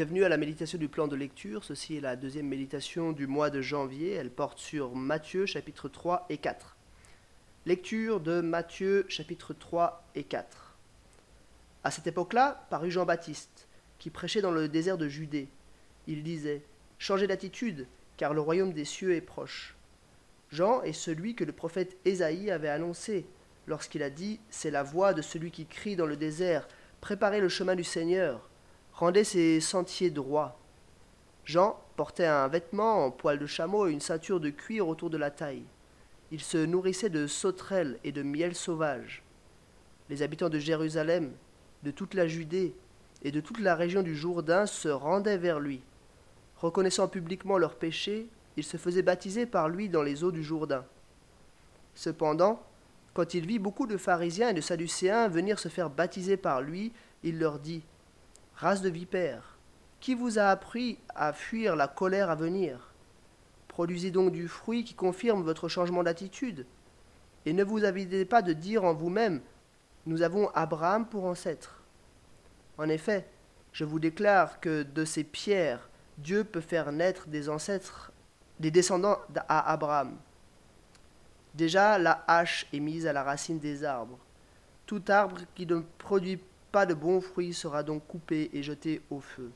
Bienvenue à la méditation du plan de lecture. Ceci est la deuxième méditation du mois de janvier. Elle porte sur Matthieu chapitre 3 et 4. Lecture de Matthieu chapitre 3 et 4. À cette époque-là parut Jean-Baptiste, qui prêchait dans le désert de Judée. Il disait Changez d'attitude, car le royaume des cieux est proche. Jean est celui que le prophète Ésaïe avait annoncé lorsqu'il a dit C'est la voix de celui qui crie dans le désert Préparez le chemin du Seigneur rendait ses sentiers droits. Jean portait un vêtement en poil de chameau et une ceinture de cuir autour de la taille. Il se nourrissait de sauterelles et de miel sauvage. Les habitants de Jérusalem, de toute la Judée et de toute la région du Jourdain se rendaient vers lui. Reconnaissant publiquement leurs péchés, ils se faisaient baptiser par lui dans les eaux du Jourdain. Cependant, quand il vit beaucoup de pharisiens et de sadducéens venir se faire baptiser par lui, il leur dit Race de vipères, qui vous a appris à fuir la colère à venir? Produisez donc du fruit qui confirme votre changement d'attitude. Et ne vous avidez pas de dire en vous-même Nous avons Abraham pour ancêtre. En effet, je vous déclare que de ces pierres, Dieu peut faire naître des ancêtres, des descendants à Abraham. Déjà, la hache est mise à la racine des arbres. Tout arbre qui ne produit pas de bons fruits sera donc coupé et jeté au feu.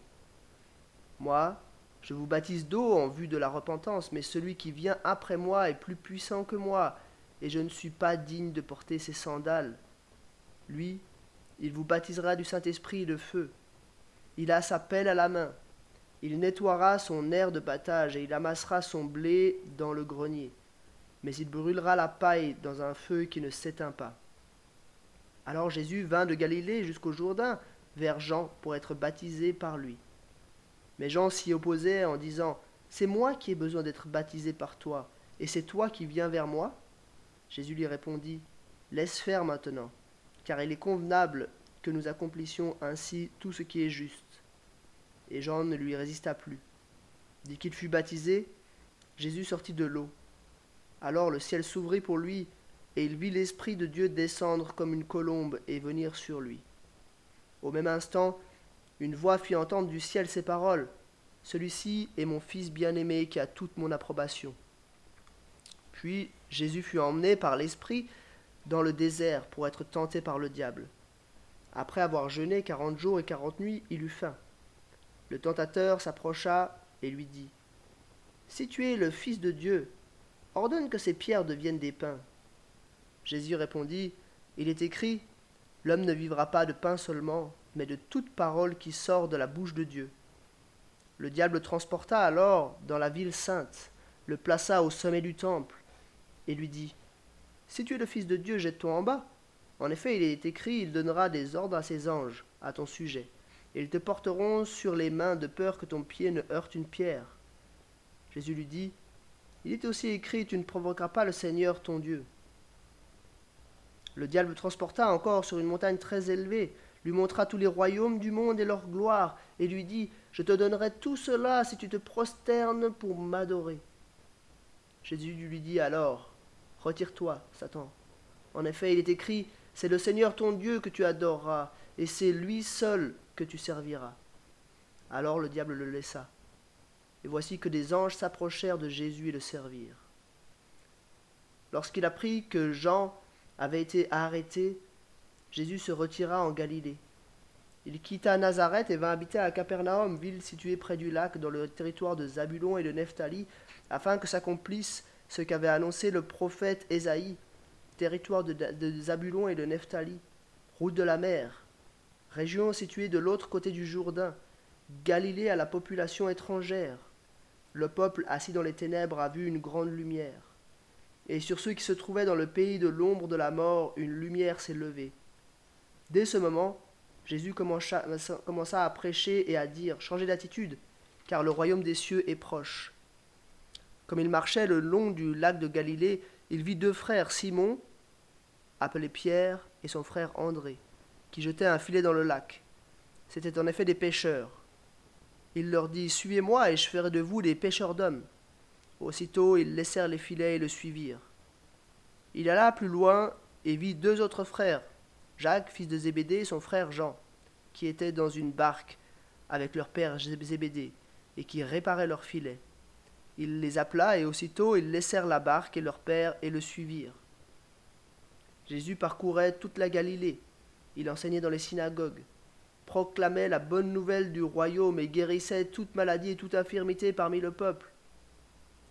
Moi, je vous baptise d'eau en vue de la repentance, mais celui qui vient après moi est plus puissant que moi, et je ne suis pas digne de porter ses sandales. Lui, il vous baptisera du Saint-Esprit et de feu. Il a sa pelle à la main. Il nettoiera son air de battage et il amassera son blé dans le grenier. Mais il brûlera la paille dans un feu qui ne s'éteint pas. Alors Jésus vint de Galilée jusqu'au Jourdain vers Jean pour être baptisé par lui. Mais Jean s'y opposait en disant C'est moi qui ai besoin d'être baptisé par toi, et c'est toi qui viens vers moi? Jésus lui répondit Laisse faire maintenant, car il est convenable que nous accomplissions ainsi tout ce qui est juste. Et Jean ne lui résista plus. Dès qu'il fut baptisé, Jésus sortit de l'eau. Alors le ciel s'ouvrit pour lui, et il vit l'Esprit de Dieu descendre comme une colombe et venir sur lui. Au même instant, une voix fit entendre du ciel ces paroles. Celui-ci est mon Fils bien-aimé qui a toute mon approbation. Puis Jésus fut emmené par l'Esprit dans le désert pour être tenté par le diable. Après avoir jeûné quarante jours et quarante nuits, il eut faim. Le tentateur s'approcha et lui dit Si tu es le Fils de Dieu, ordonne que ces pierres deviennent des pains. Jésus répondit, Il est écrit, L'homme ne vivra pas de pain seulement, mais de toute parole qui sort de la bouche de Dieu. Le diable le transporta alors dans la ville sainte, le plaça au sommet du temple, et lui dit, Si tu es le Fils de Dieu, jette-toi en bas. En effet, il est écrit, Il donnera des ordres à ses anges à ton sujet, et ils te porteront sur les mains de peur que ton pied ne heurte une pierre. Jésus lui dit, Il est aussi écrit, Tu ne provoqueras pas le Seigneur ton Dieu. Le diable le transporta encore sur une montagne très élevée, lui montra tous les royaumes du monde et leur gloire, et lui dit Je te donnerai tout cela si tu te prosternes pour m'adorer. Jésus lui dit alors Retire-toi, Satan. En effet, il est écrit C'est le Seigneur ton Dieu que tu adoreras, et c'est lui seul que tu serviras. Alors le diable le laissa. Et voici que des anges s'approchèrent de Jésus et le servirent. Lorsqu'il apprit que Jean avait été arrêté, Jésus se retira en Galilée. Il quitta Nazareth et vint habiter à Capernaum, ville située près du lac, dans le territoire de Zabulon et de Nephtali, afin que s'accomplisse ce qu'avait annoncé le prophète Ésaïe, territoire de, de Zabulon et de Nephtali, route de la mer, région située de l'autre côté du Jourdain, Galilée à la population étrangère. Le peuple assis dans les ténèbres a vu une grande lumière. Et sur ceux qui se trouvaient dans le pays de l'ombre de la mort, une lumière s'est levée. Dès ce moment, Jésus commença, à prêcher et à dire Changez d'attitude, car le royaume des cieux est proche. Comme il marchait le long du lac de Galilée, il vit deux frères, Simon, appelé Pierre, et son frère André, qui jetaient un filet dans le lac. C'étaient en effet des pêcheurs. Il leur dit Suivez-moi, et je ferai de vous des pêcheurs d'hommes. Aussitôt ils laissèrent les filets et le suivirent. Il alla plus loin et vit deux autres frères, Jacques, fils de Zébédée, et son frère Jean, qui étaient dans une barque avec leur père Zébédée et qui réparaient leurs filets. Il les appela et aussitôt ils laissèrent la barque et leur père et le suivirent. Jésus parcourait toute la Galilée. Il enseignait dans les synagogues, proclamait la bonne nouvelle du royaume et guérissait toute maladie et toute infirmité parmi le peuple.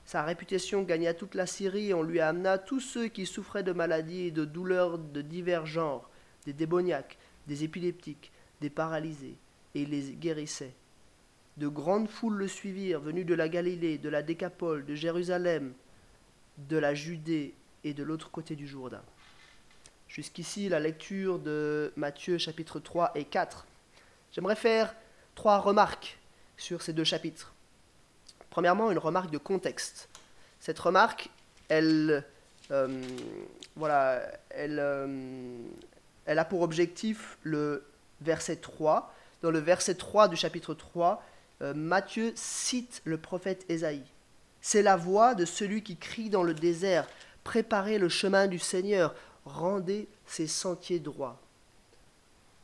Sa réputation gagna toute la Syrie et on lui amena tous ceux qui souffraient de maladies et de douleurs de divers genres, des démoniaques, des épileptiques, des paralysés, et il les guérissait. De grandes foules le suivirent, venues de la Galilée, de la Décapole, de Jérusalem, de la Judée et de l'autre côté du Jourdain. Jusqu'ici, la lecture de Matthieu chapitre 3 et 4. J'aimerais faire trois remarques sur ces deux chapitres. Premièrement, une remarque de contexte. Cette remarque, elle, euh, voilà, elle, euh, elle a pour objectif le verset 3. Dans le verset 3 du chapitre 3, euh, Matthieu cite le prophète Ésaïe. C'est la voix de celui qui crie dans le désert, préparez le chemin du Seigneur, rendez ses sentiers droits.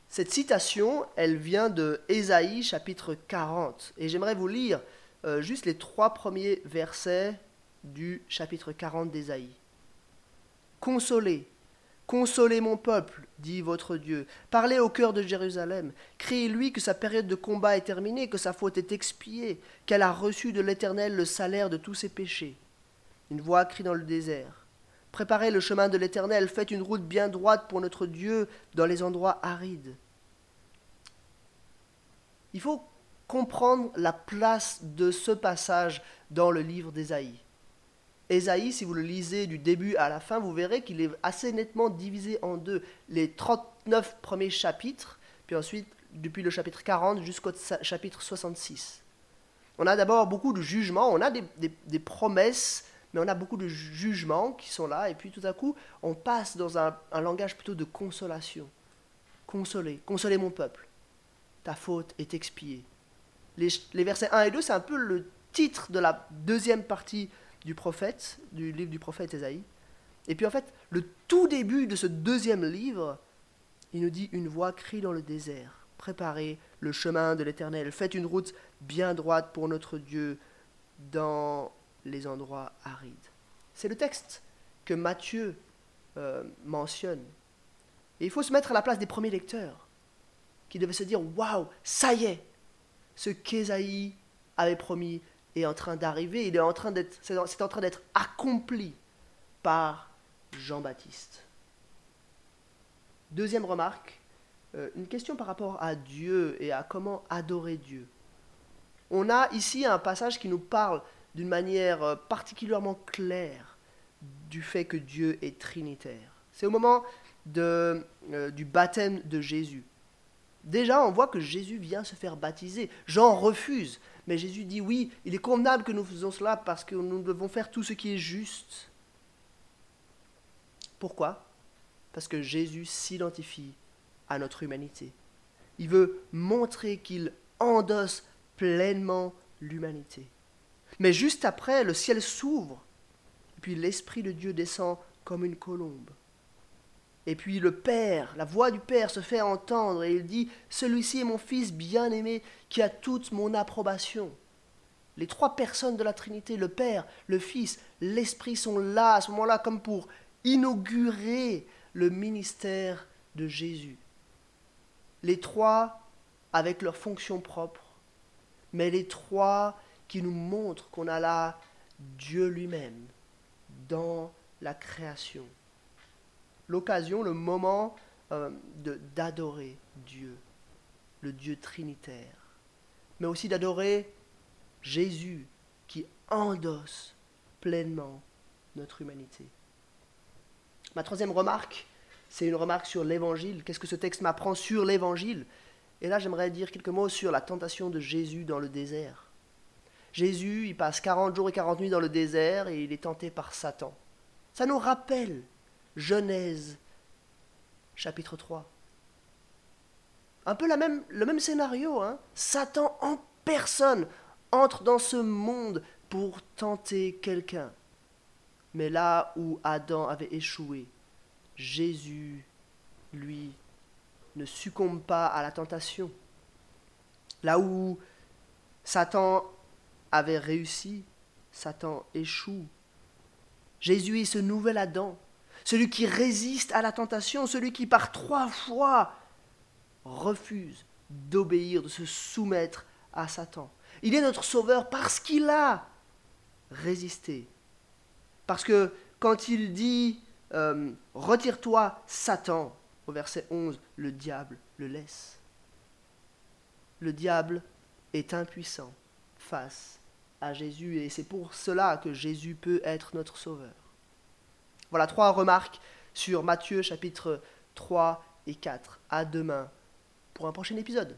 Cette citation, elle vient de Ésaïe chapitre 40. Et j'aimerais vous lire euh, juste les trois premiers versets du chapitre 40 d'Ésaïe. Consolez, Consolez mon peuple, dit votre Dieu. Parlez au cœur de Jérusalem. Criez-lui que sa période de combat est terminée, que sa faute est expiée, qu'elle a reçu de l'Éternel le salaire de tous ses péchés. Une voix crie dans le désert. Préparez le chemin de l'Éternel, faites une route bien droite pour notre Dieu dans les endroits arides. Il faut comprendre la place de ce passage dans le livre d'Ésaïe. Ésaïe, si vous le lisez du début à la fin, vous verrez qu'il est assez nettement divisé en deux. Les 39 premiers chapitres, puis ensuite depuis le chapitre 40 jusqu'au chapitre 66. On a d'abord beaucoup de jugements, on a des, promesses, mais on a beaucoup de jugements qui sont là, et puis tout à coup, on passe dans un, langage plutôt de consolation. Consoler, consoler mon peuple. Ta faute est expiée. Les, versets 1 et 2, c'est un peu le titre de la deuxième partie du prophète, du livre du prophète Ésaïe. Et puis en fait, le tout début de ce deuxième livre, il nous dit une voix crie dans le désert, préparez le chemin de l'Éternel, faites une route bien droite pour notre Dieu dans les endroits arides. C'est le texte que Matthieu euh, mentionne. Et il faut se mettre à la place des premiers lecteurs, qui devaient se dire, waouh, ça y est, ce qu'Ésaïe avait promis est en train d'arriver, il est en train d'être, c'est en train d'être accompli par Jean-Baptiste. Deuxième remarque, euh, une question par rapport à Dieu et à comment adorer Dieu. On a ici un passage qui nous parle d'une manière euh, particulièrement claire du fait que Dieu est trinitaire. C'est au moment euh, du baptême de Jésus. Déjà, on voit que Jésus vient se faire baptiser. Jean refuse. Mais Jésus dit oui, il est convenable que nous faisons cela parce que nous devons faire tout ce qui est juste. Pourquoi? Parce que Jésus s'identifie à notre humanité. Il veut montrer qu'il endosse pleinement l'humanité. Mais juste après, le ciel s'ouvre, puis l'Esprit de Dieu descend comme une colombe. Et puis le Père, la voix du Père se fait entendre et il dit, Celui-ci est mon Fils bien-aimé qui a toute mon approbation. Les trois personnes de la Trinité, le Père, le Fils, l'Esprit sont là à ce moment-là comme pour inaugurer le ministère de Jésus. Les trois avec leurs fonctions propres, mais les trois qui nous montrent qu'on a là Dieu lui-même dans la création l'occasion, le moment euh, d'adorer Dieu, le Dieu trinitaire, mais aussi d'adorer Jésus qui endosse pleinement notre humanité. Ma troisième remarque, c'est une remarque sur l'Évangile. Qu'est-ce que ce texte m'apprend sur l'Évangile? Et là, j'aimerais dire quelques mots sur la tentation de Jésus dans le désert. Jésus, il passe 40 jours et 40 nuits dans le désert et il est tenté par Satan. Ça nous rappelle Genèse, chapitre 3. Un peu la même, le même scénario. Hein. Satan en personne entre dans ce monde pour tenter quelqu'un. Mais là où Adam avait échoué, Jésus, lui, ne succombe pas à la tentation. Là où Satan avait réussi, Satan échoue. Jésus est ce nouvel Adam, celui qui résiste à la tentation, celui qui par trois fois refuse d'obéir, de se soumettre à Satan. Il est notre sauveur parce qu'il a résisté. Parce que quand il dit euh, Retire-toi, Satan, au verset 11, le diable le laisse. Le diable est impuissant face à Jésus et c'est pour cela que Jésus peut être notre sauveur. Voilà trois remarques sur Matthieu chapitre 3 et 4. À demain pour un prochain épisode.